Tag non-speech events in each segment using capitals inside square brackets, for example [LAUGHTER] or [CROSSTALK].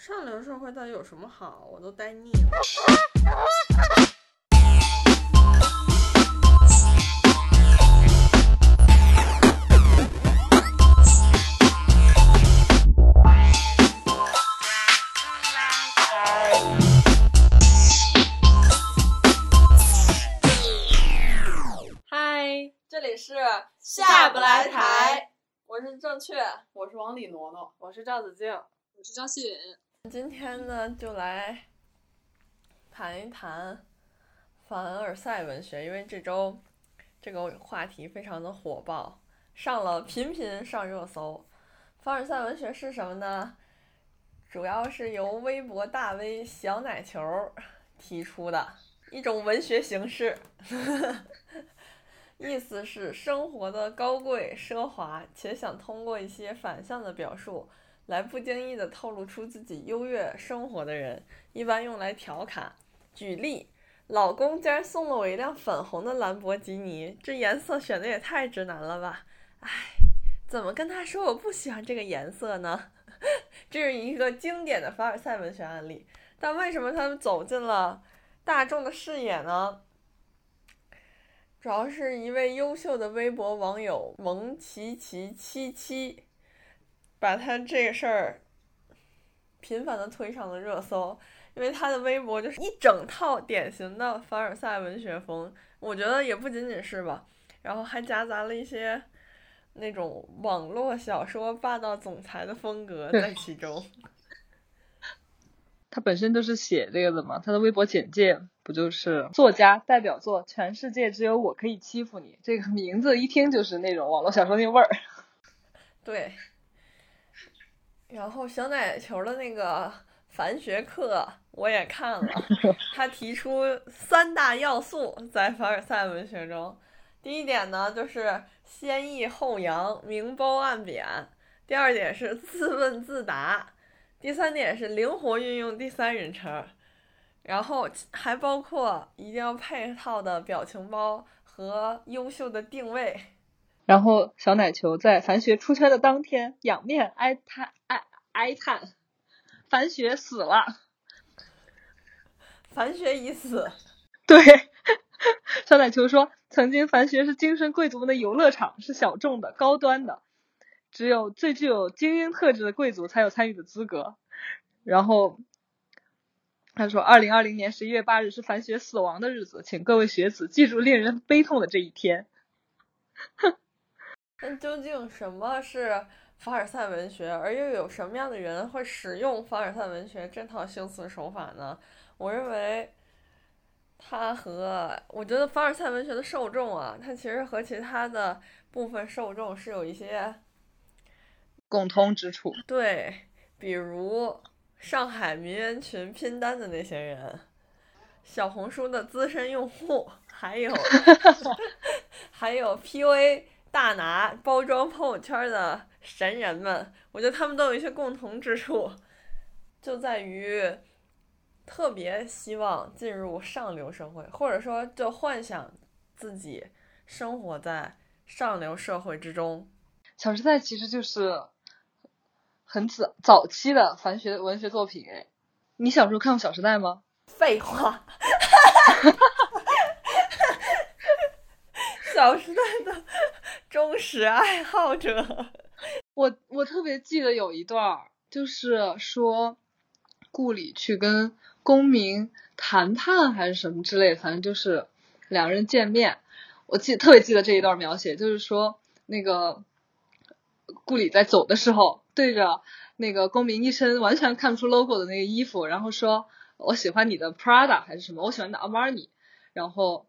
上流社会到底有什么好？我都呆腻了。嗨，这里是下不来台，我是正确，我是往里挪挪，我是赵子静。我是张希允。今天呢，就来谈一谈凡尔赛文学，因为这周这个话题非常的火爆，上了频频上热搜。凡尔赛文学是什么呢？主要是由微博大 V 小奶球提出的一种文学形式，[LAUGHS] 意思是生活的高贵奢华，且想通过一些反向的表述。来不经意的透露出自己优越生活的人，一般用来调侃。举例，老公竟然送了我一辆粉红的兰博基尼，这颜色选的也太直男了吧！唉，怎么跟他说我不喜欢这个颜色呢？[LAUGHS] 这是一个经典的凡尔赛文学案例，但为什么他们走进了大众的视野呢？主要是一位优秀的微博网友蒙奇奇七七。把他这个事儿频繁的推上了热搜，因为他的微博就是一整套典型的凡尔赛文学风，我觉得也不仅仅是吧，然后还夹杂了一些那种网络小说霸道总裁的风格在其中。[LAUGHS] 他本身就是写这个的嘛，他的微博简介不就是作家代表作《全世界只有我可以欺负你》，这个名字一听就是那种网络小说那味儿。[LAUGHS] 对。然后小奶球的那个凡学课我也看了，[LAUGHS] 他提出三大要素在凡尔赛文学中，第一点呢就是先抑后扬，明褒暗贬；第二点是自问自答；第三点是灵活运用第三人称，然后还包括一定要配套的表情包和优秀的定位。然后小奶球在樊学出圈的当天仰面哀叹哀哀叹，樊学死了，樊学已死。对，[LAUGHS] 小奶球说，曾经樊学是精神贵族们的游乐场，是小众的、高端的，只有最具有精英特质的贵族才有参与的资格。然后他说，二零二零年十一月八日是樊学死亡的日子，请各位学子记住令人悲痛的这一天。哼。那究竟什么是凡尔赛文学，而又有什么样的人会使用凡尔赛文学这套修辞手法呢？我认为，它和我觉得凡尔赛文学的受众啊，它其实和其他的部分受众是有一些共通之处。对，比如上海名媛群拼单的那些人，小红书的资深用户，还有 [LAUGHS] 还有 PUA。大拿包装朋友圈的神人们，我觉得他们都有一些共同之处，就在于特别希望进入上流社会，或者说就幻想自己生活在上流社会之中。小时代其实就是很早早期的凡学文学作品哎，你小时候看过小时代吗？废话，[LAUGHS] 小时代的。忠实爱好者，[LAUGHS] 我我特别记得有一段，就是说顾里去跟公明谈判还是什么之类，反正就是两人见面。我记特别记得这一段描写，就是说那个顾里在走的时候，对着那个公明一身完全看不出 logo 的那个衣服，然后说我喜欢你的 Prada 还是什么，我喜欢的 Armani，然后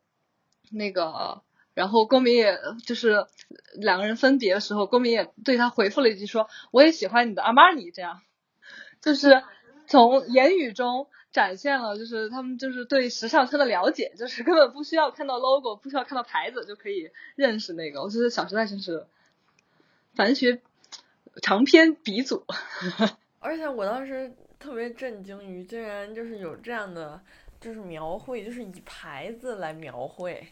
那个。然后公明也就是两个人分别的时候，公明也对他回复了一句说：“我也喜欢你的阿玛尼。”这样，就是从言语中展现了就是他们就是对时尚圈的了解，就是根本不需要看到 logo，不需要看到牌子就可以认识那个。我觉得《小时代》真是凡学长篇鼻祖。而且我当时特别震惊于，竟然就是有这样的就是描绘，就是以牌子来描绘。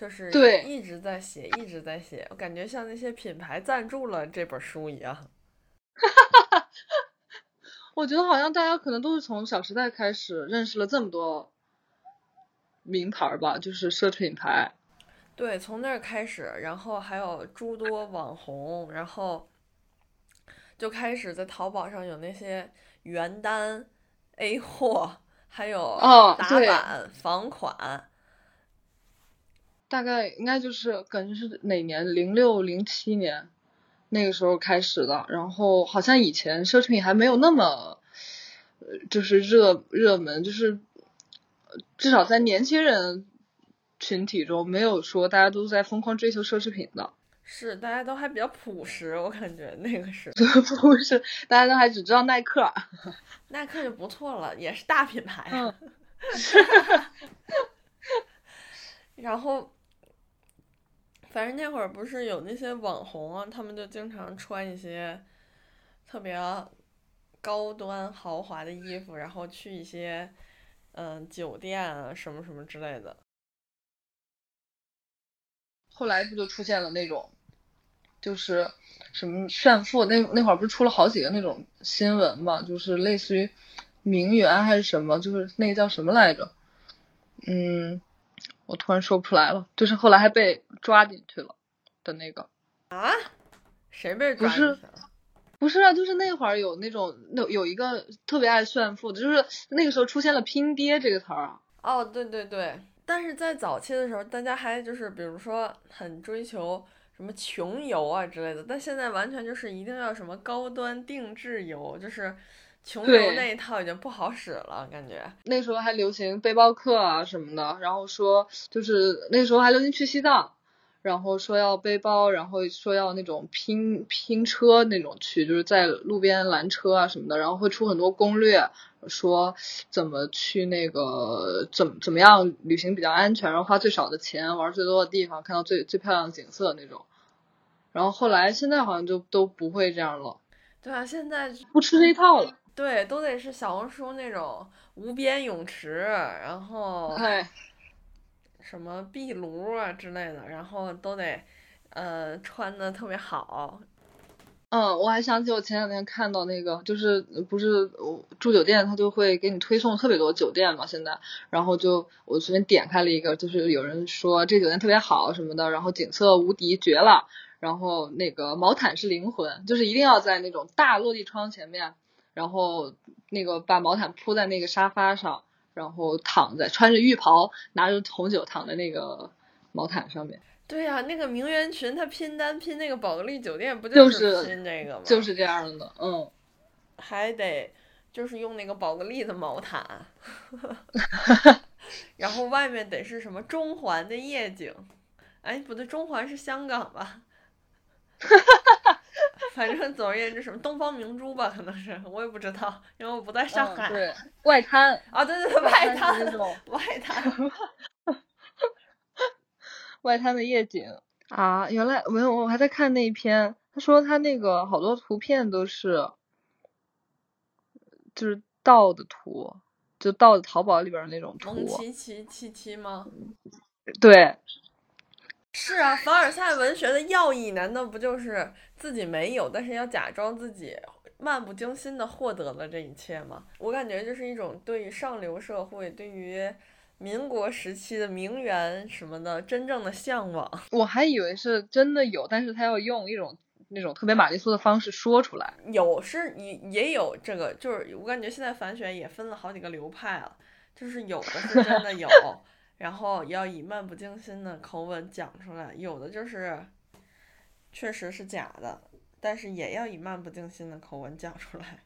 就是对，一直在写，一直在写，我感觉像那些品牌赞助了这本书一样。[LAUGHS] 我觉得好像大家可能都是从《小时代》开始认识了这么多名牌吧，就是奢侈品牌。对，从那儿开始，然后还有诸多网红，然后就开始在淘宝上有那些原单 A 货，还有打版仿款。大概应该就是感觉是哪年？零六零七年那个时候开始的。然后好像以前奢侈品还没有那么，就是热热门，就是至少在年轻人群体中，没有说大家都在疯狂追求奢侈品的。是，大家都还比较朴实，我感觉那个是。[LAUGHS] 不是，大家都还只知道耐克。[LAUGHS] 耐克就不错了，也是大品牌。嗯。[LAUGHS] 然后。反正那会儿不是有那些网红啊，他们就经常穿一些特别高端豪华的衣服，然后去一些嗯酒店啊什么什么之类的。后来不就出现了那种，就是什么炫富那那会儿不是出了好几个那种新闻嘛，就是类似于名媛还是什么，就是那个叫什么来着？嗯。我突然说不出来了，就是后来还被抓进去了的那个啊？谁被抓进去了？不是啊，就是那会儿有那种那有一个特别爱炫富的，就是那个时候出现了“拼爹”这个词儿啊。哦，对对对，但是在早期的时候，大家还就是比如说很追求什么穷游啊之类的，但现在完全就是一定要什么高端定制游，就是。穷游那一套已经不好使了，感觉那时候还流行背包客啊什么的，然后说就是那时候还流行去西藏，然后说要背包，然后说要那种拼拼车那种去，就是在路边拦车啊什么的，然后会出很多攻略，说怎么去那个怎怎么样旅行比较安全，然后花最少的钱，玩最多的地方，看到最最漂亮的景色那种。然后后来现在好像就都不会这样了。对啊，现在不吃这一套了。对，都得是小红书那种无边泳池，然后什么壁炉啊之类的，然后都得呃穿的特别好。嗯，我还想起我前两天看到那个，就是不是住酒店，他就会给你推送特别多酒店嘛。现在，然后就我随便点开了一个，就是有人说这酒店特别好什么的，然后景色无敌绝了，然后那个毛毯是灵魂，就是一定要在那种大落地窗前面。然后那个把毛毯铺在那个沙发上，然后躺在穿着浴袍，拿着红酒躺在那个毛毯上面。对呀，那个名媛群他拼单拼那个宝格丽酒店不就是拼这个吗？就是这样的，嗯。还得就是用那个宝格丽的毛毯，[LAUGHS] 然后外面得是什么中环的夜景？哎，不对，中环是香港吧？[LAUGHS] [LAUGHS] 反正总而言之，什么东方明珠吧，可能是我也不知道，因为我不在上海。对，外滩啊，对对对，外滩外滩，外滩的夜景 [LAUGHS] 啊，原来没有，我还在看那一篇，他说他那个好多图片都是就是盗的图，就盗的淘宝里边那种图。蒙七七七七吗？对。是啊，凡尔赛文学的要义难道不就是自己没有，但是要假装自己漫不经心的获得了这一切吗？我感觉就是一种对于上流社会、对于民国时期的名媛什么的真正的向往。我还以为是真的有，但是他要用一种那种特别玛丽苏的方式说出来。有是也也有这个，就是我感觉现在反选也分了好几个流派了，就是有的是真的有。[LAUGHS] 然后要以漫不经心的口吻讲出来，有的就是确实是假的，但是也要以漫不经心的口吻讲出来。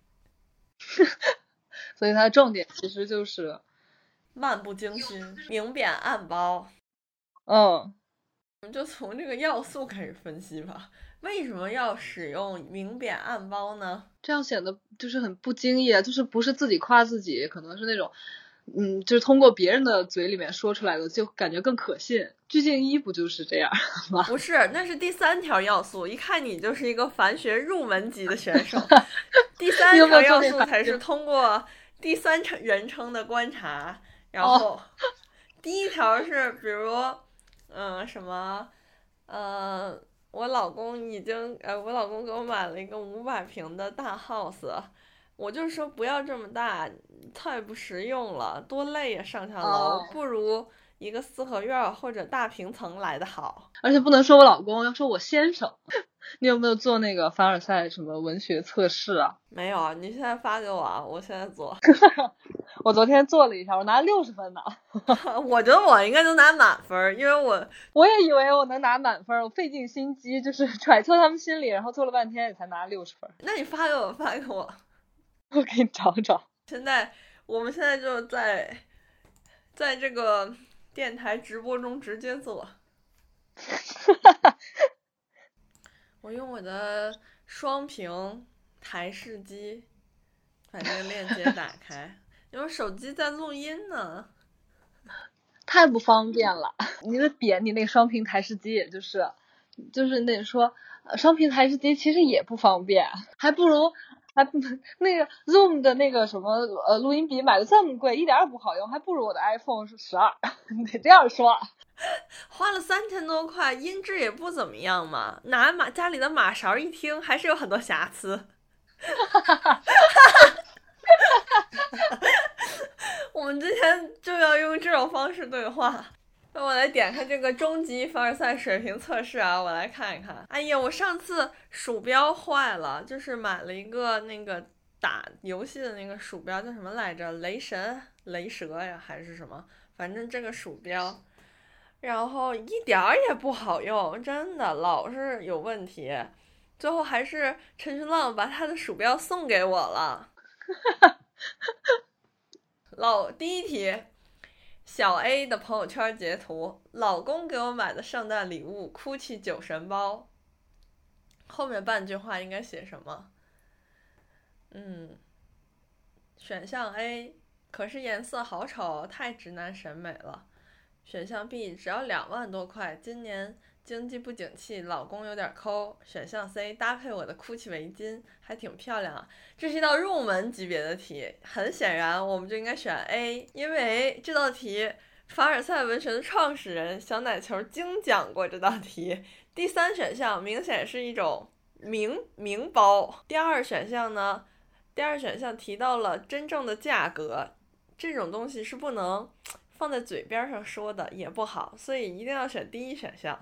[LAUGHS] 所以它的重点其实就是漫不经心、明贬暗褒。嗯，我们就从这个要素开始分析吧。为什么要使用明贬暗褒呢？这样显得就是很不经意，就是不是自己夸自己，可能是那种。嗯，就是通过别人的嘴里面说出来的，就感觉更可信。鞠婧祎不就是这样吗？[LAUGHS] 不是，那是第三条要素。一看你就是一个凡学入门级的选手。[LAUGHS] 第三条要素才是通过第三人称的观察。然后，第一条是比如，嗯，什么，呃，我老公已经，呃，我老公给我买了一个五百平的大 house。我就说不要这么大，太不实用了，多累呀！上下楼、哦不如一个四合院儿或者大平层来的好。而且不能说我老公，要说我先生。[LAUGHS] 你有没有做那个凡尔赛什么文学测试啊？没有啊，你现在发给我啊，我现在做。[LAUGHS] 我昨天做了一下，我拿了六十分呢。[LAUGHS] 我觉得我应该能拿满分儿，因为我我也以为我能拿满分，我费尽心机，就是揣测他们心理，然后做了半天也才拿六十分。那你发给我，发给我。我给你找找。现在我们现在就在在这个电台直播中直接做。[LAUGHS] 我用我的双屏台式机把这个链接打开，因为手机在录音呢。太不方便了。你的点你那个双屏台式机，也就是就是那说呃双屏台式机其实也不方便，还不如还不 [LAUGHS] 那个 Zoom 的那个什么呃录音笔买的这么贵，一点儿也不好用，还不如我的 iPhone 十二。[LAUGHS] 你得这样说。[LAUGHS] 花了三千多块，音质也不怎么样嘛。拿马家里的马勺一听，还是有很多瑕疵。我们今天就要用这种方式对话。那我来点开这个终极凡尔赛水平测试啊，我来看一看。哎呀，我上次鼠标坏了，就是买了一个那个打游戏的那个鼠标，叫什么来着？雷神、雷蛇呀，还是什么？反正这个鼠标。然后一点儿也不好用，真的老是有问题。最后还是陈群浪把他的鼠标送给我了。[LAUGHS] 老第一题，小 A 的朋友圈截图，老公给我买的圣诞礼物，GUCCI 酒神包。后面半句话应该写什么？嗯，选项 A，可是颜色好丑，太直男审美了。选项 B 只要两万多块，今年经济不景气，老公有点抠。选项 C 搭配我的 GUCCI 围巾，还挺漂亮啊。这是一道入门级别的题，很显然我们就应该选 A，因为这道题凡尔赛文学的创始人小奶球精讲过这道题。第三选项明显是一种名名包。第二选项呢？第二选项提到了真正的价格，这种东西是不能。放在嘴边上说的也不好，所以一定要选第一选项。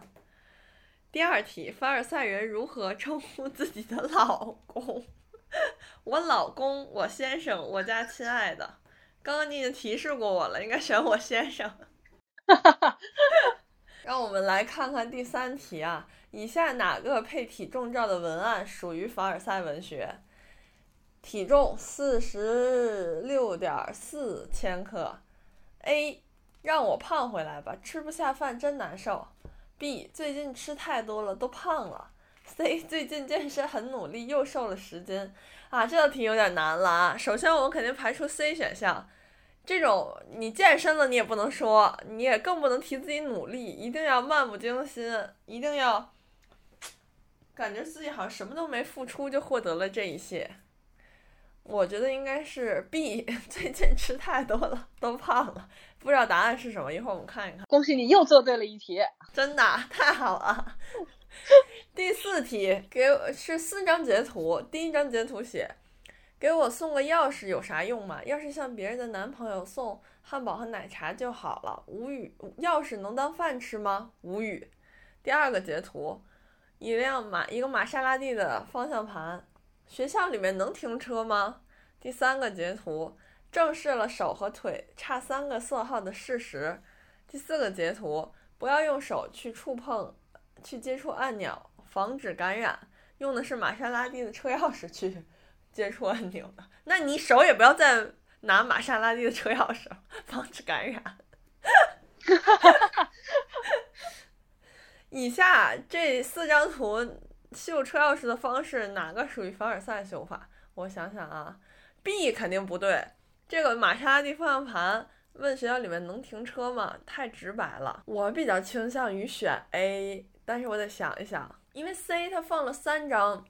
第二题，凡尔赛人如何称呼自己的老公？我老公，我先生，我家亲爱的。刚刚你已经提示过我了，应该选我先生。[LAUGHS] 让我们来看看第三题啊，以下哪个配体重照的文案属于凡尔赛文学？体重四十六点四千克。A，让我胖回来吧，吃不下饭真难受。B，最近吃太多了，都胖了。C，最近健身很努力，又瘦了十斤。啊，这道题有点难了啊。首先，我肯定排除 C 选项，这种你健身了你也不能说，你也更不能提自己努力，一定要漫不经心，一定要感觉自己好像什么都没付出就获得了这一切。我觉得应该是 B，最近吃太多了，都胖了。不知道答案是什么，一会儿我们看一看。恭喜你又做对了一题，真的太好了。[LAUGHS] 第四题给我是四张截图，第一张截图写：“给我送个钥匙有啥用吗？要是向别人的男朋友送汉堡和奶茶就好了。”无语，钥匙能当饭吃吗？无语。第二个截图，一辆马一个玛莎拉蒂的方向盘。学校里面能停车吗？第三个截图正视了手和腿差三个色号的事实。第四个截图不要用手去触碰、去接触按钮，防止感染。用的是玛莎拉蒂的车钥匙去接触按钮，那你手也不要再拿玛莎拉蒂的车钥匙，防止感染。哈哈哈以下这四张图。秀车钥匙的方式哪个属于凡尔赛秀法？我想想啊，B 肯定不对。这个玛莎拉蒂方向盘问学校里面能停车吗？太直白了。我比较倾向于选 A，但是我得想一想，因为 C 它放了三张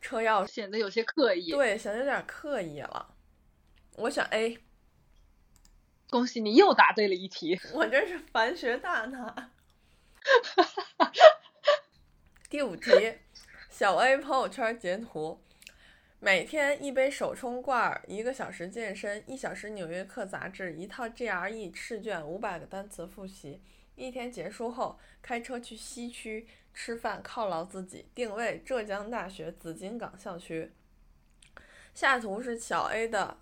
车钥匙，显得有些刻意。对，显得有点刻意了。我选 A。恭喜你又答对了一题，[LAUGHS] 我真是凡学大拿。[LAUGHS] 第五题，小 A 朋友圈截图，每天一杯手冲罐儿，一个小时健身，一小时《纽约客》杂志，一套 GRE 试卷，五百个单词复习。一天结束后，开车去西区吃饭，犒劳自己。定位浙江大学紫金港校区。下图是小 A 的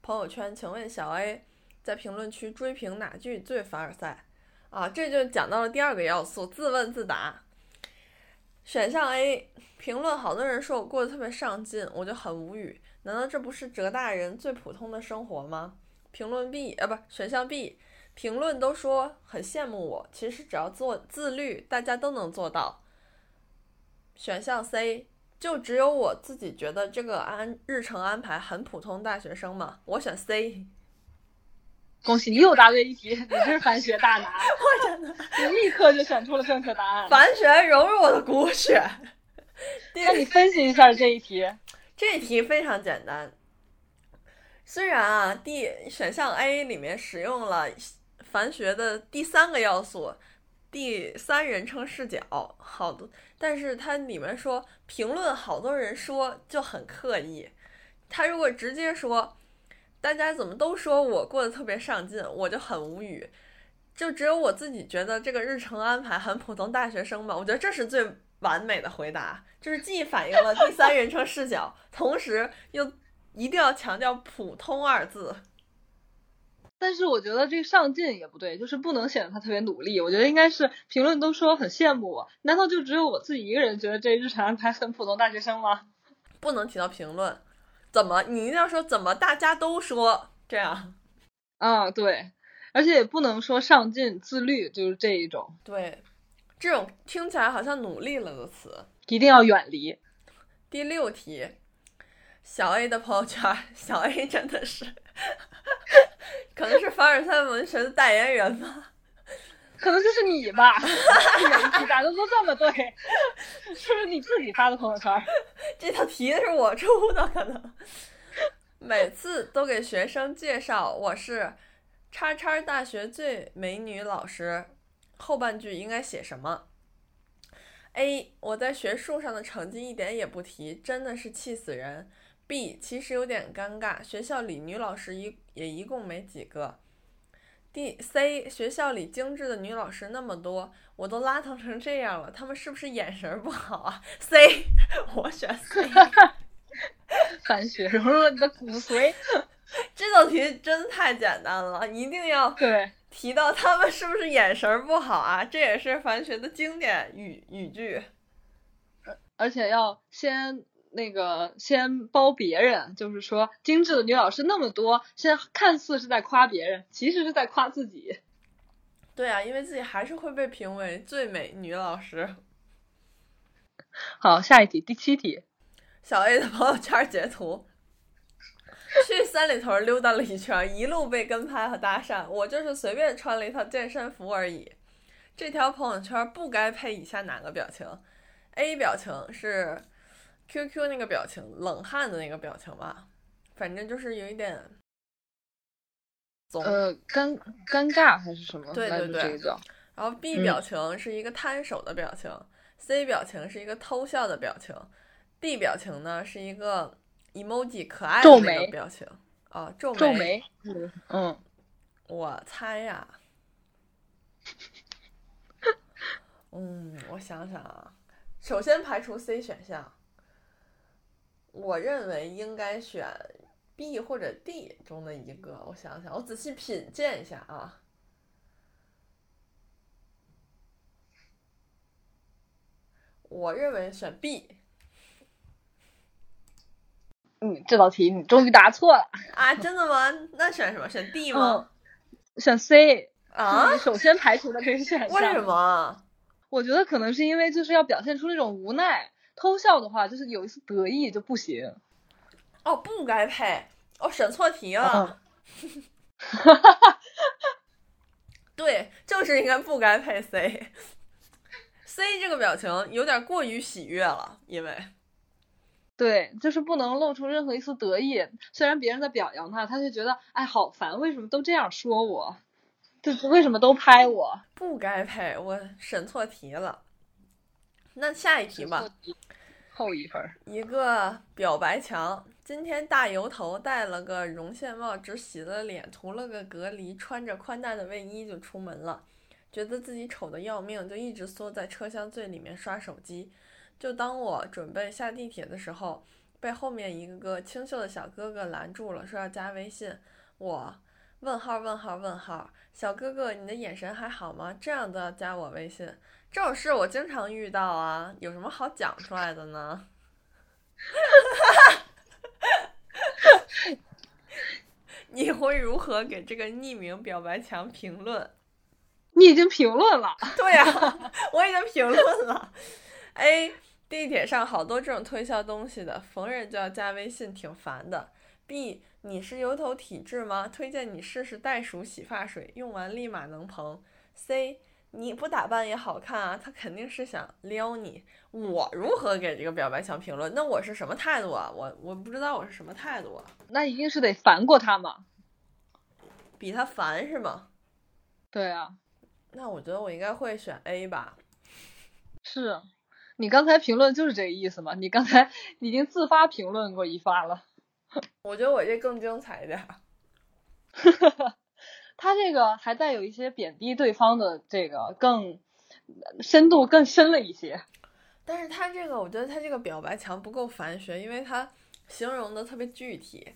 朋友圈，请问小 A 在评论区追评哪句最凡尔赛？啊，这就讲到了第二个要素，自问自答。选项 A，评论好多人说我过得特别上进，我就很无语。难道这不是浙大人最普通的生活吗？评论 B，啊，不，选项 B，评论都说很羡慕我，其实只要做自律，大家都能做到。选项 C，就只有我自己觉得这个安日程安排很普通，大学生嘛，我选 C。恭喜你又答对一题，你真是凡学大拿！[LAUGHS] 我真的，你立刻就选出了正确答案。凡学融入我的骨血。那你分析一下这一题。这一题非常简单。虽然啊，，D 选项 A 里面使用了凡学的第三个要素，第三人称视角，好多，但是它里面说评论好多人说就很刻意。他如果直接说。大家怎么都说我过得特别上进，我就很无语。就只有我自己觉得这个日程安排很普通，大学生嘛。我觉得这是最完美的回答，就是既反映了第三人称视角，同时又一定要强调“普通”二字。但是我觉得这个上进也不对，就是不能显得他特别努力。我觉得应该是评论都说很羡慕我，难道就只有我自己一个人觉得这日程安排很普通，大学生吗？不能提到评论。怎么？你一定要说怎么？大家都说这样，啊，对，而且也不能说上进、自律，就是这一种。对，这种听起来好像努力了的词，一定要远离。第六题，小 A 的朋友圈，[LAUGHS] 小 A 真的是，[LAUGHS] 可能是凡尔赛文学的代言人吧。可能就是你吧，你咋都都这么对？是不是你自己发的朋友圈？这道题是我出的，可能。每次都给学生介绍我是叉叉大学最美女老师，后半句应该写什么？A. 我在学术上的成绩一点也不提，真的是气死人。B. 其实有点尴尬，学校里女老师一也一共没几个。D C 学校里精致的女老师那么多，我都邋遢成这样了，他们是不是眼神不好啊？C [LAUGHS] 我选 C，反学融入了你的骨髓。[LAUGHS] 这道题真的太简单了，一定要对提到他们是不是眼神不好啊？这也是凡学的经典语语句，而且要先。那个先包别人，就是说精致的女老师那么多，现在看似是在夸别人，其实是在夸自己。对啊，因为自己还是会被评为最美女老师。[LAUGHS] 好，下一题，第七题。小 A 的朋友圈截图，去三里屯溜达了一圈，一路被跟拍和搭讪，我就是随便穿了一套健身服而已。这条朋友圈不该配以下哪个表情？A 表情是。Q Q 那个表情，冷汗的那个表情吧，反正就是有一点，呃，尴尴尬还是什么？对对对。然后 B 表情是一个摊手的表情，C 表情是一个偷笑的表情，D 表情呢是一个 emoji 可爱的那个表情。啊，皱眉。皱眉。嗯。我猜呀。[LAUGHS] 嗯，我想想啊，首先排除 C 选项。我认为应该选 B 或者 D 中的一个。我想想，我仔细品鉴一下啊。我认为选 B。嗯，这道题你终于答错了啊！真的吗？那选什么？选 D 吗？选 C 啊！首先排除的这个选项。为什么？我觉得可能是因为就是要表现出那种无奈。偷笑的话，就是有一丝得意就不行。哦，不该配，哦，审错题了。哈哈哈对，就是应该不该配 C。[LAUGHS] C 这个表情有点过于喜悦了，因为对，就是不能露出任何一丝得意。虽然别人在表扬他，他就觉得哎，好烦，为什么都这样说我？就为什么都拍我？不该配，我审错题了。那下一题吧。扣一分儿。一个表白墙，今天大油头戴了个绒线帽，只洗了脸，涂了个隔离，穿着宽大的卫衣就出门了。觉得自己丑的要命，就一直缩在车厢最里面刷手机。就当我准备下地铁的时候，被后面一个个清秀的小哥哥拦住了，说要加微信。我问号问号问号，小哥哥，你的眼神还好吗？这样都要加我微信？这种事我经常遇到啊，有什么好讲出来的呢？[LAUGHS] 你会如何给这个匿名表白墙评论？你已经评论了，[LAUGHS] 对呀、[LAUGHS] 我已经评论了。A 地铁上好多这种推销东西的，逢人就要加微信，挺烦的。B 你是油头体质吗？推荐你试试袋鼠洗发水，用完立马能蓬。C 你不打扮也好看啊，他肯定是想撩你。我如何给这个表白墙评论？那我是什么态度啊？我我不知道我是什么态度啊？那一定是得烦过他嘛。比他烦是吗？对啊，那我觉得我应该会选 A 吧。是你刚才评论就是这个意思嘛？你刚才已经自发评论过一发了。[LAUGHS] 我觉得我这更精彩一点儿。[LAUGHS] [LAUGHS] 他这个还带有一些贬低对方的这个更深度更深了一些。但是他这个，我觉得他这个表白墙不够繁学，因为他形容的特别具体。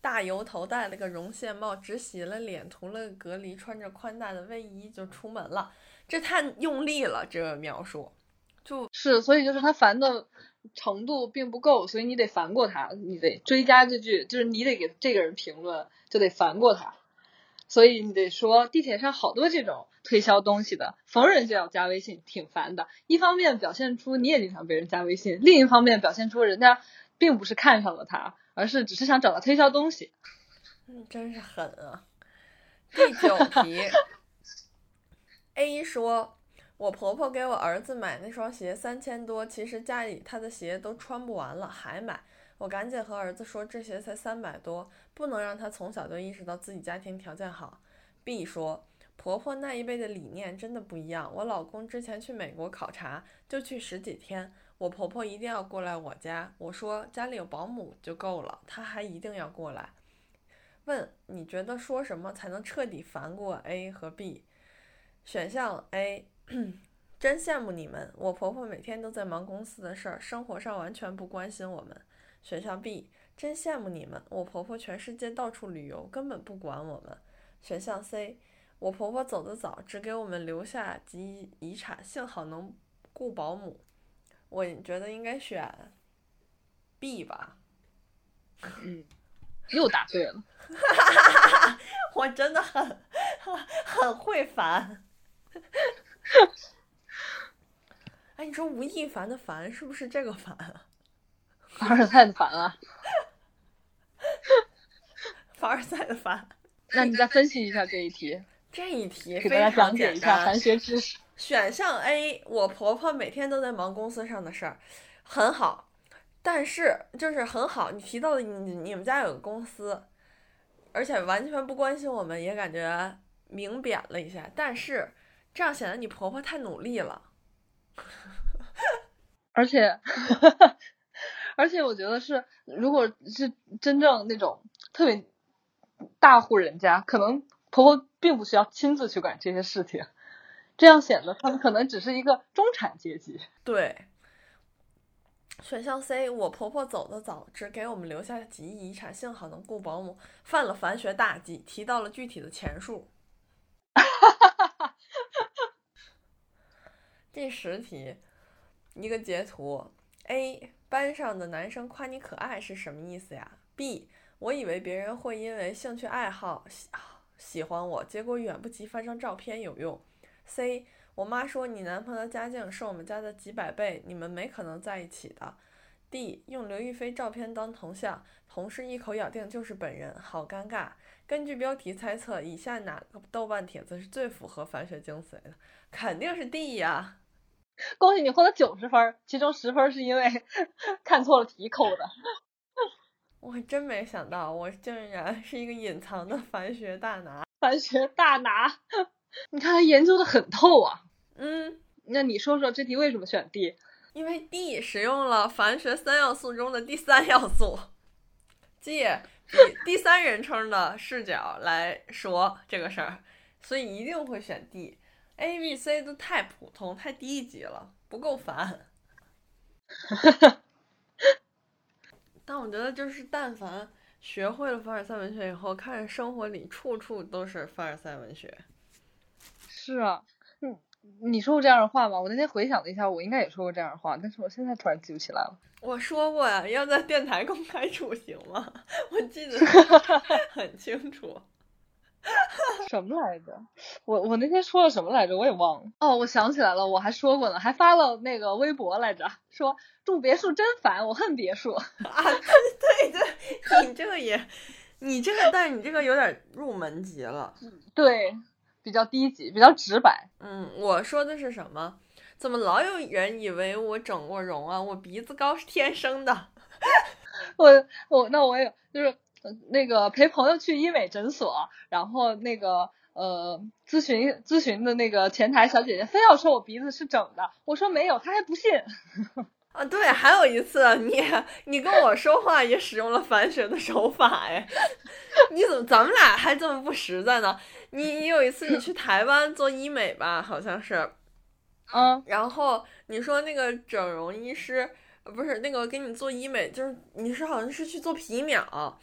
大油头戴了个绒线帽，只洗了脸，涂了个隔离，穿着宽大的卫衣就出门了。这太用力了，这个描述就是，所以就是他烦的程度并不够，所以你得烦过他，你得追加这句，就是你得给这个人评论，就得烦过他。所以你得说地铁上好多这种推销东西的，逢人就要加微信，挺烦的。一方面表现出你也经常被人加微信，另一方面表现出人家并不是看上了他，而是只是想找他推销东西。嗯，真是狠啊！第九题，A 说，我婆婆给我儿子买那双鞋三千多，其实家里他的鞋都穿不完了，还买。我赶紧和儿子说，这鞋才三百多，不能让他从小就意识到自己家庭条件好。B 说，婆婆那一辈的理念真的不一样。我老公之前去美国考察，就去十几天，我婆婆一定要过来我家。我说家里有保姆就够了，她还一定要过来。问你觉得说什么才能彻底烦过 A 和 B？选项 A，[CLEARS THROAT] 真羡慕你们，我婆婆每天都在忙公司的事儿，生活上完全不关心我们。选项 B，真羡慕你们，我婆婆全世界到处旅游，根本不管我们。选项 C，我婆婆走得早，只给我们留下遗遗产，幸好能雇保姆。我觉得应该选 B 吧。嗯，又答对了。哈哈哈哈哈我真的很很会烦。[LAUGHS] 哎，你说吴亦凡的烦是不是这个烦啊？[LAUGHS] 凡尔赛的烦啊！[LAUGHS] 凡尔赛的烦。那你再分析一下这一题，[LAUGHS] 这一题给大家讲解一下凡。学知识。选项 A，我婆婆每天都在忙公司上的事儿，很好，但是就是很好。你提到的你你们家有个公司，而且完全不关心我们，也感觉明贬了一下。但是这样显得你婆婆太努力了。而且，而且我觉得是，如果是真正那种特别大户人家，可能婆婆并不需要亲自去管这些事情，这样显得他们可能只是一个中产阶级。对，选项 C，我婆婆走的早，只给我们留下几亿遗产，幸好能雇保姆，犯了凡学大忌，提到了具体的钱数。哈 [LAUGHS] 第十题，一个截图：A 班上的男生夸你可爱是什么意思呀？B 我以为别人会因为兴趣爱好喜喜欢我，结果远不及发张照片有用。C 我妈说你男朋友的家境是我们家的几百倍，你们没可能在一起的。D 用刘亦菲照片当头像，同事一口咬定就是本人，好尴尬。根据标题猜测，以下哪个豆瓣帖子是最符合反学精髓的？肯定是 D 呀。[LAUGHS] 恭喜你获得九十分儿，其中十分儿是因为 [LAUGHS] 看错了题扣的。[LAUGHS] 我还真没想到，我竟然是一个隐藏的凡学大拿。凡学大拿，你看他研究的很透啊。嗯，那你说说这题为什么选 D？因为 D 使用了凡学三要素中的第三要素，即以第三人称的视角来说这个事儿，所以一定会选 D。A、B、C 都太普通、太低级了，不够烦。[LAUGHS] 但我觉得，就是但凡学会了凡尔赛文学以后，看着生活里处处都是凡尔赛文学。是啊，嗯，你说过这样的话吗？我那天回想了一下，我应该也说过这样的话，但是我现在突然记不起来了。我说过呀，要在电台公开处刑吗？[LAUGHS] 我记得 [LAUGHS] 很清楚。[LAUGHS] 什么来着？我我那天说了什么来着？我也忘了。哦，我想起来了，我还说过呢，还发了那个微博来着，说住别墅真烦，我恨别墅。[LAUGHS] 啊，对对对，你这个也，你这个，但是你这个有点入门级了。对，比较低级，比较直白。嗯，我说的是什么？怎么老有人以为我整过容啊？我鼻子高是天生的。[LAUGHS] 我我那我也就是。那个陪朋友去医美诊所，然后那个呃咨询咨询的那个前台小姐姐非要说我鼻子是整的，我说没有，她还不信。[LAUGHS] 啊，对，还有一次你你跟我说话也使用了反学的手法哎，[LAUGHS] 你怎么咱们俩还这么不实在呢？你你有一次你去台湾做医美吧，好像是，嗯，然后你说那个整容医师不是那个给你做医美，就是你是好像是去做皮秒。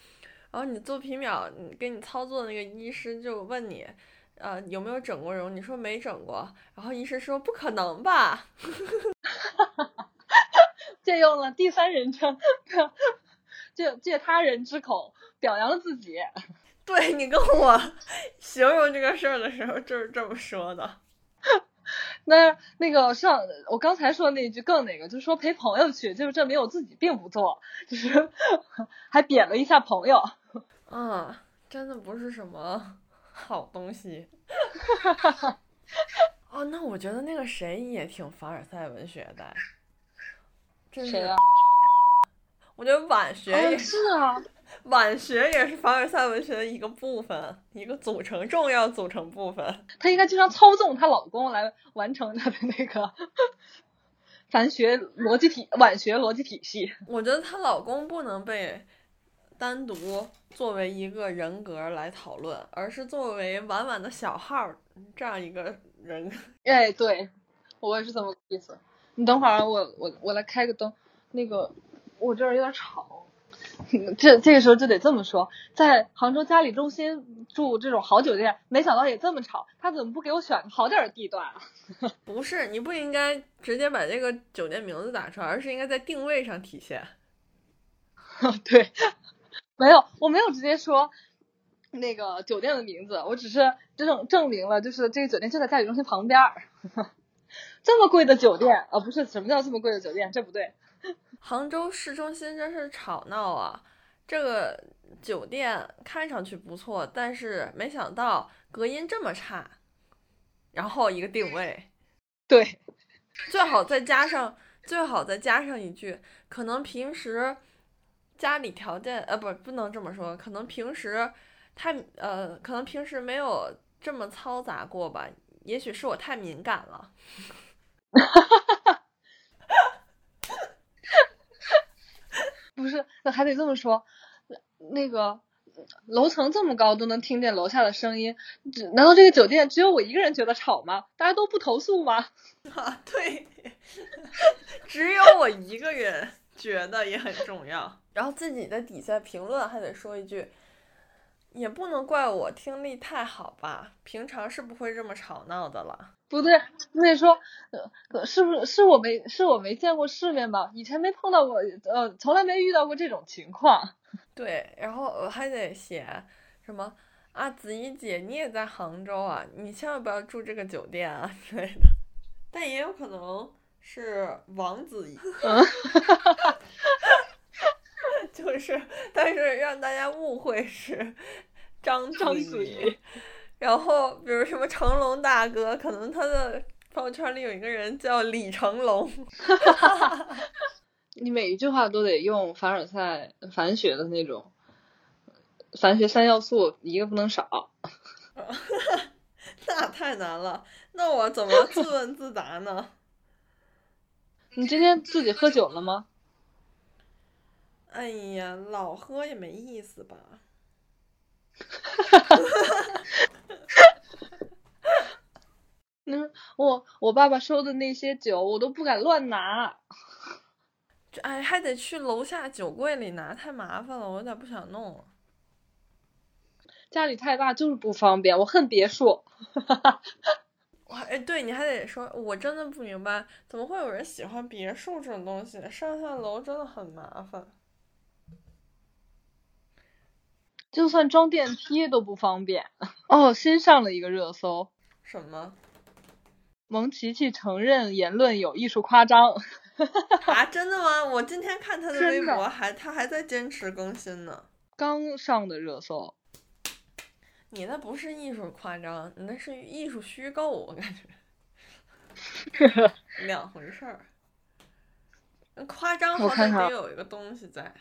然后你做皮秒，给你操作的那个医师就问你，呃，有没有整过容？你说没整过。然后医师说不可能吧？[LAUGHS] 借用了第三人称，[LAUGHS] 借借他人之口表扬了自己。对你跟我 [LAUGHS] 形容这个事儿的时候就是这么说的。那那个上我刚才说的那句更那个，就是说陪朋友去，就是证明我自己并不做，就是还贬了一下朋友。啊，真的不是什么 [LAUGHS] 好东西。[LAUGHS] 哦，那我觉得那个谁也挺凡尔赛文学的。这谁啊？我觉得晚学也是啊。晚学也是凡尔赛文学的一个部分，一个组成重要组成部分。她应该经常操纵她老公来完成她的那个 [LAUGHS] 凡学逻辑体晚学逻辑体系。我觉得她老公不能被单独作为一个人格来讨论，而是作为婉婉的小号这样一个人。[LAUGHS] 哎，对，我也是这么个意思。你等会儿，我我我来开个灯，那个我这儿有点吵。[LAUGHS] 这这个时候就得这么说，在杭州嘉里中心住这种好酒店，没想到也这么吵。他怎么不给我选个好点的地段啊？[LAUGHS] 不是，你不应该直接把这个酒店名字打出来，而是应该在定位上体现。对，没有，我没有直接说那个酒店的名字，我只是证证明了，就是这个酒店就在嘉里中心旁边儿。[LAUGHS] 这么贵的酒店啊，不是什么叫这么贵的酒店？这不对。[LAUGHS] 杭州市中心真是吵闹啊！这个酒店看上去不错，但是没想到隔音这么差。然后一个定位，[LAUGHS] 对，最好再加上最好再加上一句，可能平时家里条件呃不不能这么说，可能平时太呃可能平时没有这么嘈杂过吧，也许是我太敏感了。[LAUGHS] 不是，那还得这么说，那个楼层这么高都能听见楼下的声音，难道这个酒店只有我一个人觉得吵吗？大家都不投诉吗？[LAUGHS] 啊，对，[LAUGHS] 只有我一个人觉得也很重要。[LAUGHS] 然后自己的底下评论还得说一句，也不能怪我听力太好吧，平常是不会这么吵闹的了。不对，那你说，呃，是不是是我没是我没见过世面吧？以前没碰到过，呃，从来没遇到过这种情况。[LAUGHS] 对，然后我还得写什么啊？子怡姐，你也在杭州啊？你千万不要住这个酒店啊之类的。[LAUGHS] 但也有可能是王子怡，[LAUGHS] 就是，但是让大家误会是张张子怡。然后，比如什么成龙大哥，可能他的朋友圈里有一个人叫李成龙。[LAUGHS] 你每一句话都得用凡尔赛凡学的那种，凡学三要素一个不能少。[LAUGHS] 那太难了，那我怎么自问自答呢？你今天自己喝酒了吗？哎呀，老喝也没意思吧。[LAUGHS] 嗯，我我爸爸收的那些酒，我都不敢乱拿。这哎，还得去楼下酒柜里拿，太麻烦了，我有点不想弄。家里太大就是不方便，我恨别墅。[LAUGHS] 我哎，对，你还得说，我真的不明白，怎么会有人喜欢别墅这种东西？上下楼真的很麻烦。就算装电梯都不方便。[LAUGHS] 哦，新上了一个热搜。什么？蒙奇奇承认言论有艺术夸张。[LAUGHS] 啊，真的吗？我今天看他的微博，还他还在坚持更新呢。刚上的热搜。你那不是艺术夸张，你那是艺术虚构，我感觉。[LAUGHS] 两回事儿。夸张好歹得有一个东西在。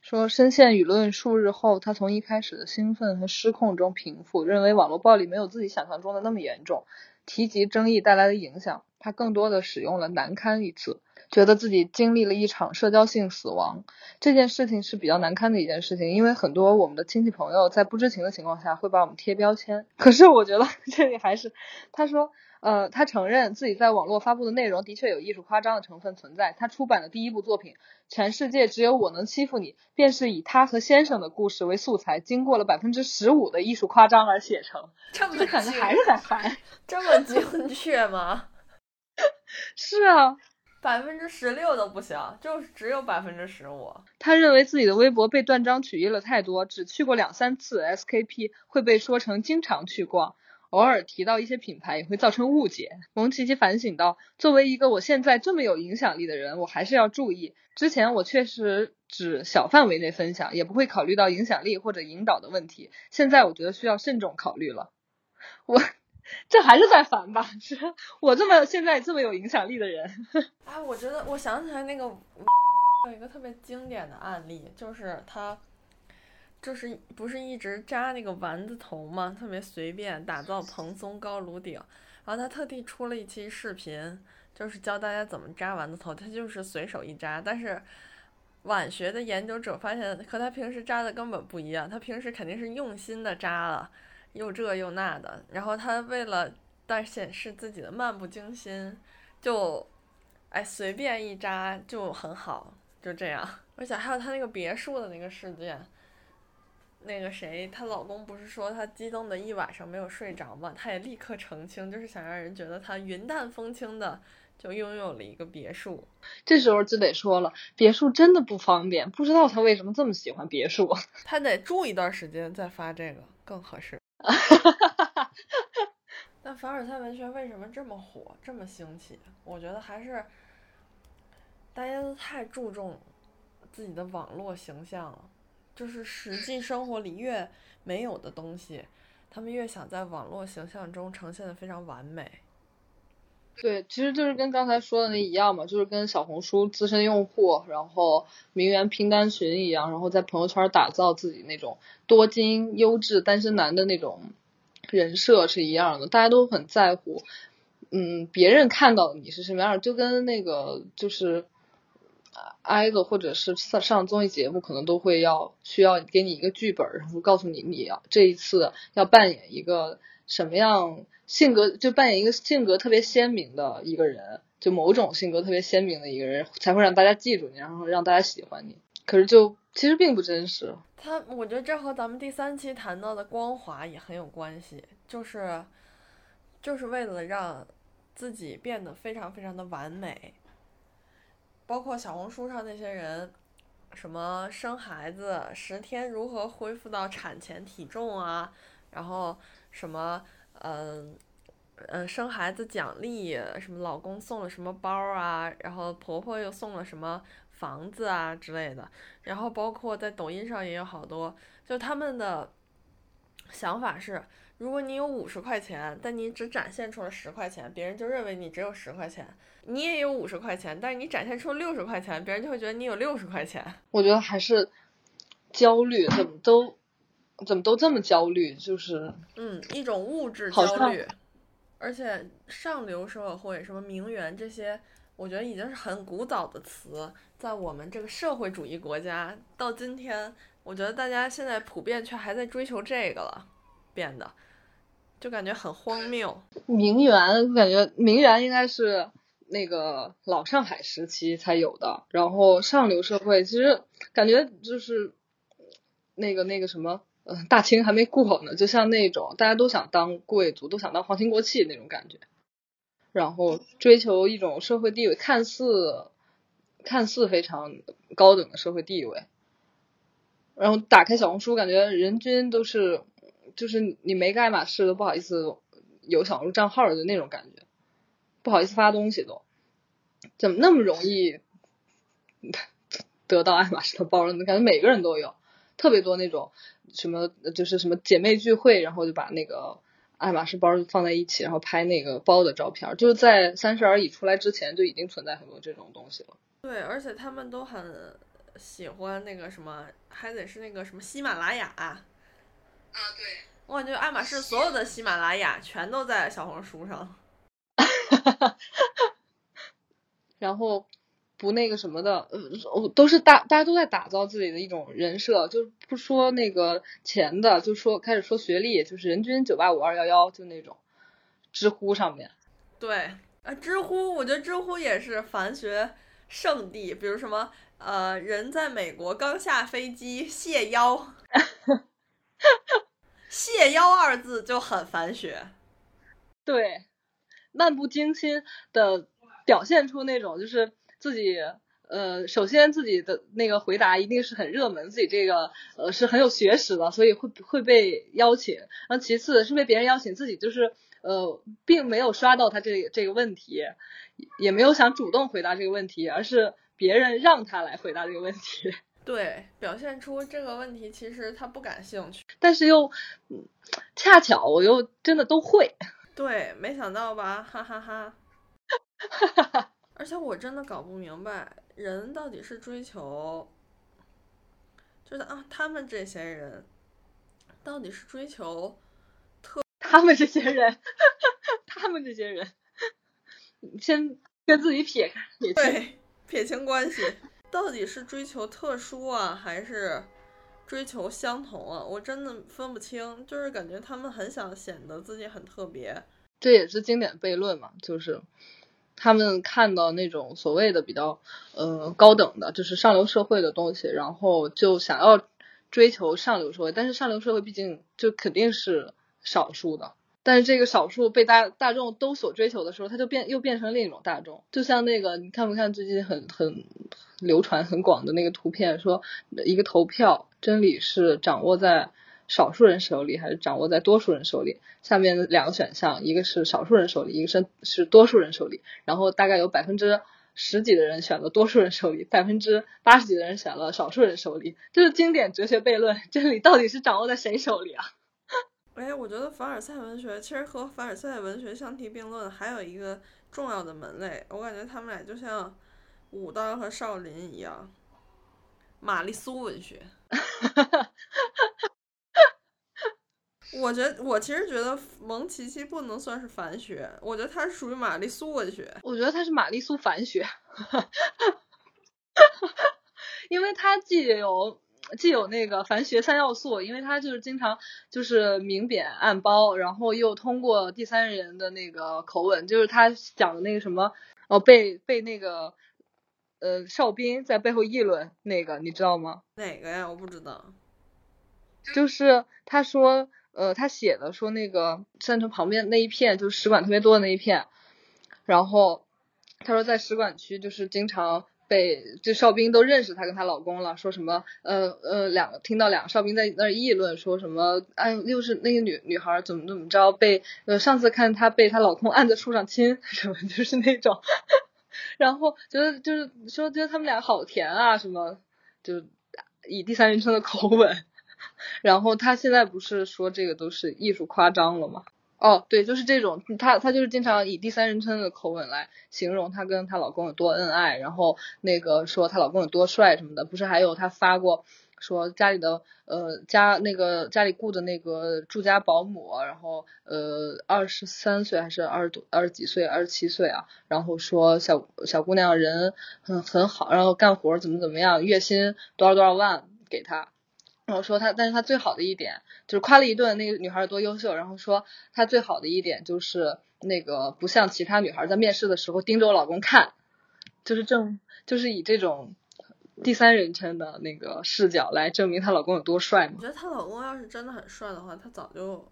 说深陷舆论数日后，他从一开始的兴奋和失控中平复，认为网络暴力没有自己想象中的那么严重。提及争议带来的影响，他更多的使用了“难堪”一词，觉得自己经历了一场社交性死亡。这件事情是比较难堪的一件事情，因为很多我们的亲戚朋友在不知情的情况下会把我们贴标签。可是我觉得 [LAUGHS] 这里还是，他说。呃，他承认自己在网络发布的内容的确有艺术夸张的成分存在。他出版的第一部作品《全世界只有我能欺负你》，便是以他和先生的故事为素材，经过了百分之十五的艺术夸张而写成。这么感觉还是在烦。[LAUGHS] 这么精确吗？[LAUGHS] 是啊，百分之十六都不行，就是只有百分之十五。他认为自己的微博被断章取义了太多，只去过两三次 SKP 会被说成经常去逛。偶尔提到一些品牌也会造成误解。蒙奇奇反省到，作为一个我现在这么有影响力的人，我还是要注意。之前我确实只小范围内分享，也不会考虑到影响力或者引导的问题。现在我觉得需要慎重考虑了。我 [LAUGHS] 这还是在烦吧？是我这么现在这么有影响力的人。啊，我觉得我想起来那个 [LAUGHS] 有一个特别经典的案例，就是他。就是不是一直扎那个丸子头吗？特别随便，打造蓬松高颅顶。然后他特地出了一期视频，就是教大家怎么扎丸子头。他就是随手一扎，但是晚学的研究者发现和他平时扎的根本不一样。他平时肯定是用心的扎了，又这又那的。然后他为了但显示自己的漫不经心，就哎随便一扎就很好，就这样。而且还有他那个别墅的那个事件。那个谁，她老公不是说她激动的一晚上没有睡着吗？她也立刻澄清，就是想让人觉得她云淡风轻的就拥有了一个别墅。这时候就得说了，别墅真的不方便，不知道她为什么这么喜欢别墅。[LAUGHS] 她得住一段时间再发这个更合适。[LAUGHS] 那凡尔赛文学为什么这么火，这么兴起？我觉得还是大家都太注重自己的网络形象了。就是实际生活里越没有的东西，他们越想在网络形象中呈现的非常完美。对，其实就是跟刚才说的那一样嘛，就是跟小红书资深用户，然后名媛拼单群一样，然后在朋友圈打造自己那种多金优质单身男的那种人设是一样的，大家都很在乎，嗯，别人看到你是什么样，就跟那个就是。挨个或者是上上综艺节目，可能都会要需要给你一个剧本，然后告诉你你要这一次要扮演一个什么样性格，就扮演一个性格特别鲜明的一个人，就某种性格特别鲜明的一个人，才会让大家记住你，然后让大家喜欢你。可是就其实并不真实。他，我觉得这和咱们第三期谈到的光华也很有关系，就是就是为了让自己变得非常非常的完美。包括小红书上那些人，什么生孩子十天如何恢复到产前体重啊，然后什么嗯嗯生孩子奖励，什么老公送了什么包啊，然后婆婆又送了什么房子啊之类的，然后包括在抖音上也有好多，就他们的想法是。如果你有五十块钱，但你只展现出了十块钱，别人就认为你只有十块钱。你也有五十块钱，但是你展现出六十块钱，别人就会觉得你有六十块钱。我觉得还是焦虑，怎么都怎么都这么焦虑，就是嗯，一种物质焦虑。而且上流社会，什么名媛这些，我觉得已经是很古早的词，在我们这个社会主义国家到今天，我觉得大家现在普遍却还在追求这个了，变得就感觉很荒谬。名媛，我感觉名媛应该是那个老上海时期才有的，然后上流社会其实感觉就是那个那个什么，嗯，大清还没过呢，就像那种大家都想当贵族，都想当皇亲国戚那种感觉。然后追求一种社会地位，看似看似非常高等的社会地位。然后打开小红书，感觉人均都是，就是你没个爱马仕都不好意思有小红书账号的那种感觉，不好意思发东西都，怎么那么容易得到爱马仕的包呢？感觉每个人都有，特别多那种什么就是什么姐妹聚会，然后就把那个。爱马仕包放在一起，然后拍那个包的照片，就是在三十而已出来之前就已经存在很多这种东西了。对，而且他们都很喜欢那个什么，还得是那个什么喜马拉雅。啊，对。我感觉爱马仕所有的喜马拉雅全都在小红书上。[LAUGHS] 然后。不那个什么的，呃，都是大大家都在打造自己的一种人设，就是不说那个钱的，就说开始说学历，就是人均九八五二幺幺，就那种。知乎上面，对啊，知乎，我觉得知乎也是凡学圣地，比如什么呃，人在美国刚下飞机卸腰，[LAUGHS] 谢腰二字就很凡学，对，漫不经心的表现出那种就是。自己呃，首先自己的那个回答一定是很热门，自己这个呃是很有学识的，所以会会被邀请。然后其次是被别人邀请，自己就是呃并没有刷到他这这个问题，也没有想主动回答这个问题，而是别人让他来回答这个问题。[LAUGHS] 对，表现出这个问题其实他不感兴趣，但是又恰巧我又真的都会。[LAUGHS] 对，没想到吧，哈哈哈，哈哈哈。而且我真的搞不明白，人到底是追求，就是啊，他们这些人到底是追求特，他们这些人，[LAUGHS] 他们这些人，先跟自己撇开，对，撇清关系，到底是追求特殊啊，还是追求相同啊？我真的分不清，就是感觉他们很想显得自己很特别，这也是经典悖论嘛，就是。他们看到那种所谓的比较呃高等的，就是上流社会的东西，然后就想要追求上流社会，但是上流社会毕竟就肯定是少数的，但是这个少数被大大众都所追求的时候，它就变又变成另一种大众。就像那个你看不看最近很很流传很广的那个图片，说一个投票真理是掌握在。少数人手里还是掌握在多数人手里？下面两个选项，一个是少数人手里，一个是是多数人手里。然后大概有百分之十几的人选了多数人手里，百分之八十几的人选了少数人手里。这是经典哲学悖论，真理到底是掌握在谁手里啊？哎，我觉得凡尔赛文学其实和凡尔赛文学相提并论，还有一个重要的门类，我感觉他们俩就像武当和少林一样，玛丽苏文学。[LAUGHS] 我觉得，我其实觉得蒙奇奇不能算是凡学，我觉得他是属于玛丽苏文学。我觉得他是玛丽苏凡学 [LAUGHS] [LAUGHS] 因为他既有既有那个凡学三要素，因为他就是经常就是明贬暗褒，然后又通过第三人的那个口吻，就是他讲的那个什么哦，被被那个呃哨兵在背后议论那个，你知道吗？哪个呀？我不知道。就是他说。呃，他写的说那个山城旁边那一片就是使馆特别多的那一片，然后他说在使馆区就是经常被就哨兵都认识她跟她老公了，说什么呃呃两个听到两个哨兵在那儿议论说什么哎又是那个女女孩怎么怎么着被呃上次看她被她老公按在树上亲 [LAUGHS] 什么就是那种，[LAUGHS] 然后觉得就是说觉得他们俩好甜啊什么就以第三人称的口吻。[LAUGHS] 然后他现在不是说这个都是艺术夸张了吗？哦，对，就是这种，她她就是经常以第三人称的口吻来形容她跟她老公有多恩爱，然后那个说她老公有多帅什么的，不是还有她发过说家里的呃家那个家里雇的那个住家保姆，然后呃二十三岁还是二十多二十几岁二十七岁啊，然后说小小姑娘人很很好，然后干活怎么怎么样，月薪多少多少万给她。然后说她，但是她最好的一点就是夸了一顿那个女孩多优秀，然后说她最好的一点就是那个不像其他女孩在面试的时候盯着我老公看，就是正就是以这种第三人称的那个视角来证明她老公有多帅嘛我。觉得她老公要是真的很帅的话，她早就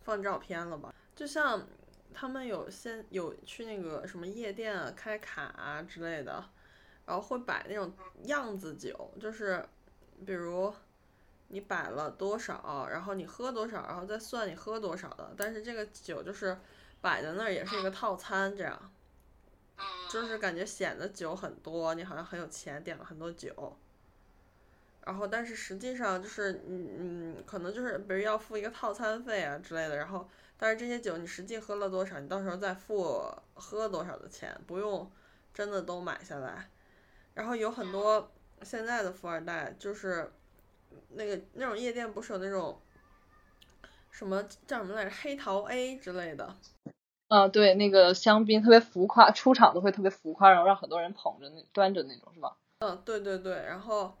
放照片了吧？就像他们有先有去那个什么夜店啊、开卡啊之类的，然后会摆那种样子酒，就是比如你摆了多少，然后你喝多少，然后再算你喝多少的。但是这个酒就是摆在那儿也是一个套餐，这样就是感觉显得酒很多，你好像很有钱，点了很多酒。然后，但是实际上就是，嗯嗯，可能就是比如要付一个套餐费啊之类的。然后，但是这些酒你实际喝了多少，你到时候再付喝多少的钱，不用真的都买下来。然后有很多现在的富二代，就是那个那种夜店不是有那种什么叫什么来着，黑桃 A 之类的，啊，对，那个香槟特别浮夸，出场都会特别浮夸，然后让很多人捧着那端着那种，是吧？嗯，对对对，然后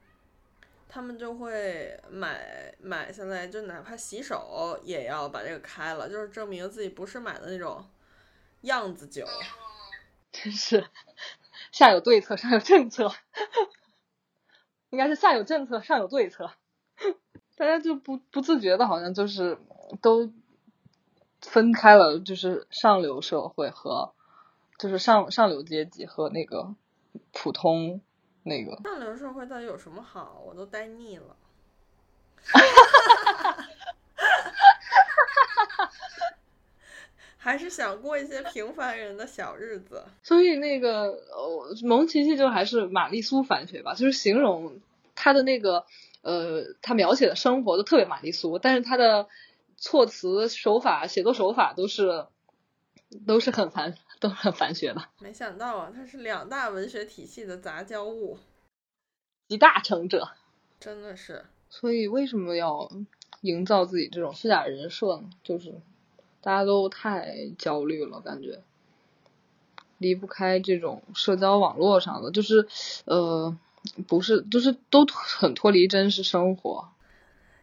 他们就会买买下来，就哪怕洗手也要把这个开了，就是证明自己不是买的那种样子酒。[LAUGHS] 真是下有对策，上有政策，应该是下有政策，上有对策。大家就不不自觉的，好像就是都分开了，就是上流社会和就是上上流阶级和那个普通那个。上流社会到底有什么好？我都呆腻了。[LAUGHS] 还是想过一些平凡人的小日子。所以那个呃，蒙奇奇就还是玛丽苏反学吧，就是形容他的那个呃，他描写的生活都特别玛丽苏，但是他的措辞手法、写作手法都是都是很繁都是很繁学的，没想到啊，他是两大文学体系的杂交物，集大成者。真的是。所以为什么要营造自己这种虚假人设呢？就是大家都太焦虑了，感觉离不开这种社交网络上的，就是呃，不是，就是都很脱离真实生活。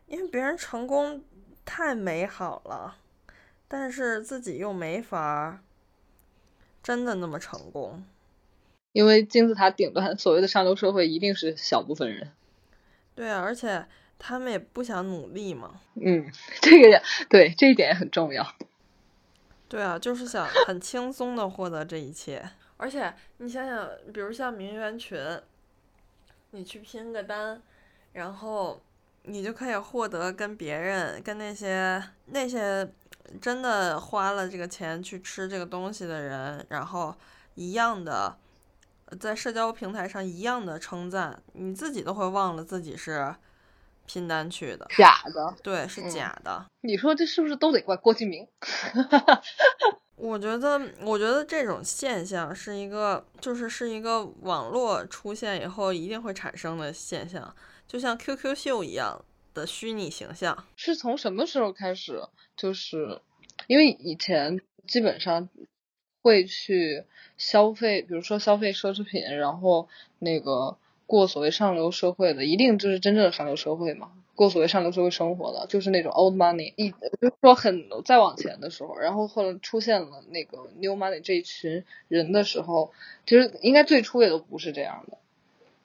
因为别人成功太美好了，但是自己又没法真的那么成功。因为金字塔顶端所谓的上流社会一定是小部分人。对啊，而且他们也不想努力嘛。嗯，这个也对，这一点也很重要。对啊，就是想 [LAUGHS] 很轻松的获得这一切。而且你想想，比如像名媛群，你去拼个单，然后你就可以获得跟别人、跟那些那些真的花了这个钱去吃这个东西的人，然后一样的，在社交平台上一样的称赞，你自己都会忘了自己是拼单去的。假的，对，是嗯假的。你说这是不是都得怪郭敬明？[LAUGHS] 我觉得，我觉得这种现象是一个，就是是一个网络出现以后一定会产生的现象，就像 QQ 秀一样的虚拟形象。是从什么时候开始？就是因为以前基本上会去消费，比如说消费奢侈品，然后那个过所谓上流社会的，一定就是真正的上流社会嘛。过所谓上流社会生活的，就是那种 old money，一就是说很再往前的时候，然后后来出现了那个 new money 这一群人的时候，其实应该最初也都不是这样的，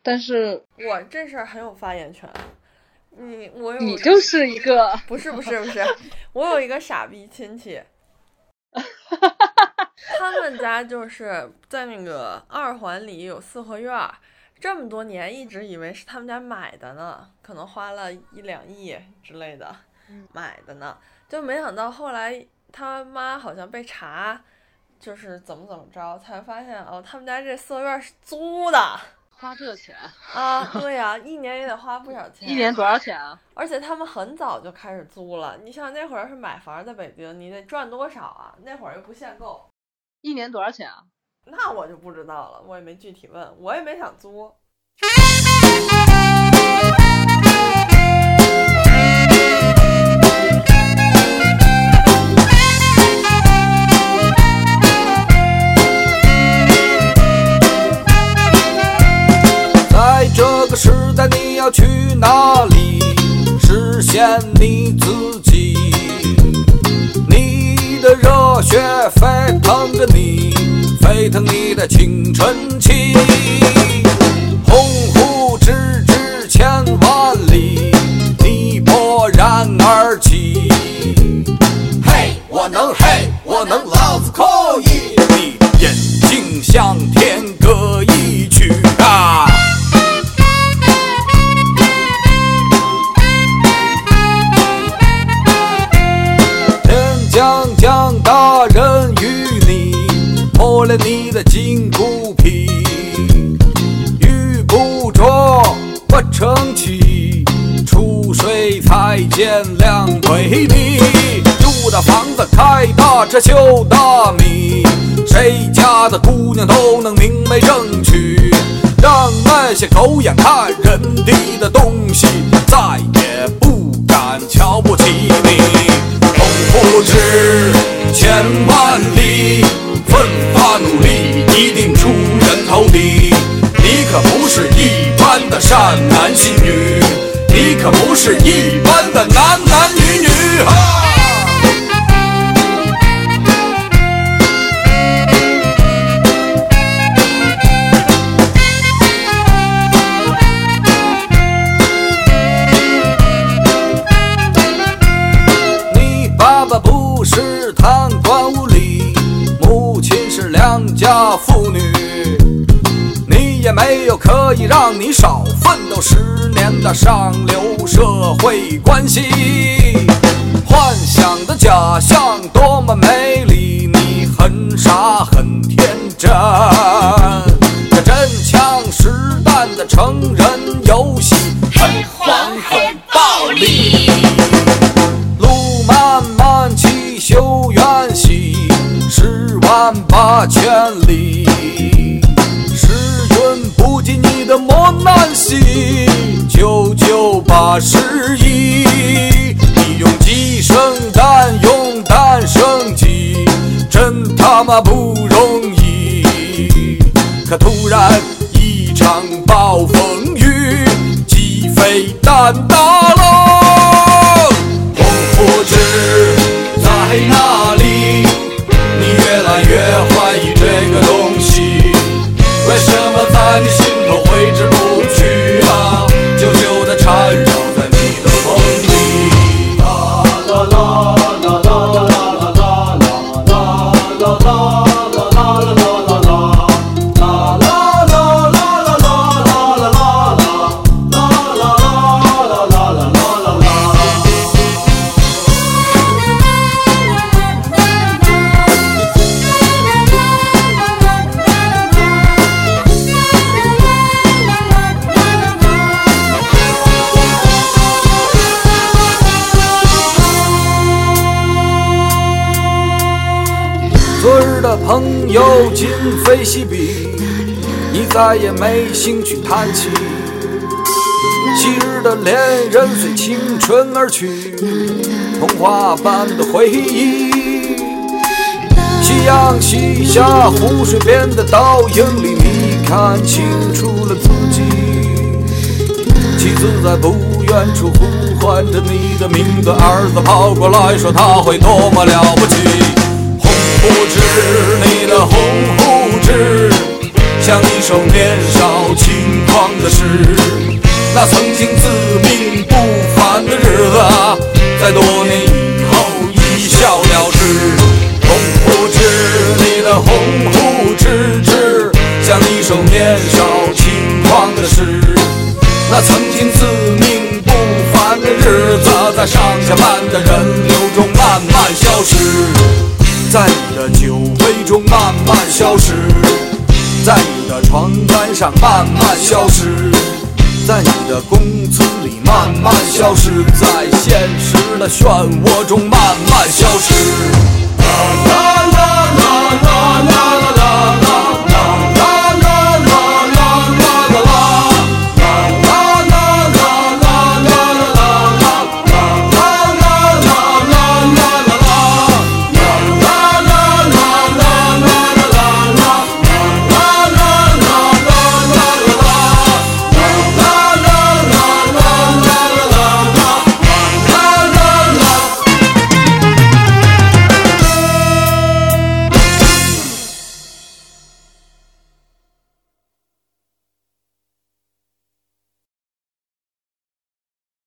但是我这事儿很有发言权。你我有你就 [LAUGHS] 是一个不是不是不是，[LAUGHS] 我有一个傻逼亲戚，[LAUGHS] 他们家就是在那个二环里有四合院儿，这么多年一直以为是他们家买的呢，可能花了一两亿之类的买的呢，就没想到后来他妈好像被查，就是怎么怎么着，才发现哦，他们家这四合院儿是租的花这钱，啊，对呀、一年也得花不少钱，一年多少钱啊？而且他们很早就开始租了。你像那会儿要是买房在北京，你得赚多少啊？那会儿又不限购，一年多少钱啊？那我就不知道了，我也没具体问，我也没想租。在这个时代，你要去哪里？实现你自己。你的热血沸腾着，你。沸腾你的青春期。鸿鹄之志千万里，你勃然而起。嘿，我能，嘿，我能，来了你的筋骨皮。玉不琢不成器，出水才见两腿泥。住的房子开大车修大米，谁家的姑娘都能明媒正娶，让那些狗眼看人低的东西再也不敢瞧不起你。痛不止头地。你可不是一般的善男信女，你可不是一般的男男女女哈。没有可以让你少奋斗十年的上流社会关系。幻想的假象多么美丽，你很傻很天真。这真枪实弹的成人游戏，很黄很暴力。路漫漫其修远兮，十万八千里。不及你的磨难兮，九九八十一。你用鸡生蛋，用蛋生鸡，真他妈不容易。可突然一场暴风雨，鸡飞蛋打喽。痛不知在哪里，你越来越怀疑这个东，在你心头挥之不去。又今非昔比，你再也没兴趣谈起。昔日的恋人随青春而去，童话般的回忆。夕阳西下，湖水边的倒影里，你看清楚了自己。妻子在不远处呼唤着你的名字，儿子跑过来说他会多么了不起。不知，你的鸿鹄志，像一首年少轻狂的诗。那曾经自命不凡的日子，在多年以后一笑了之。红胡子，你的红胡子子，像一首年少轻狂的诗。那曾经自命不凡的日子，在上下班的人流中慢慢消失，在你的酒杯中慢慢消失，在你的床单上慢慢消失，在你的公司里慢慢消失，在现实的漩涡中慢慢消失。